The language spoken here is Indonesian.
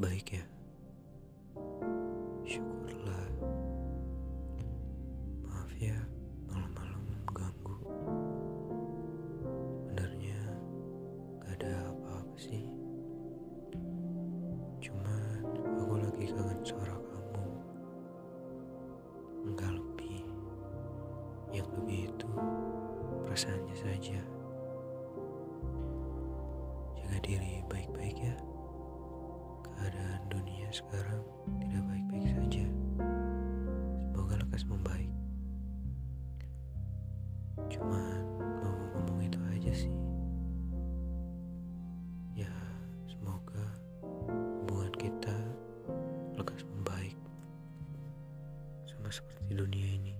baik ya Syukurlah. Maaf ya, malam-malam ganggu. Sebenarnya gak ada apa-apa sih. Cuman aku lagi kangen suara kamu. Enggak lebih. Yang lebih itu perasaannya saja. Jaga diri baik-baik ya. Sekarang tidak baik-baik saja. Semoga lekas membaik. Cuman mau ngomong itu aja sih. Ya, semoga hubungan kita lekas membaik. Sama seperti dunia ini.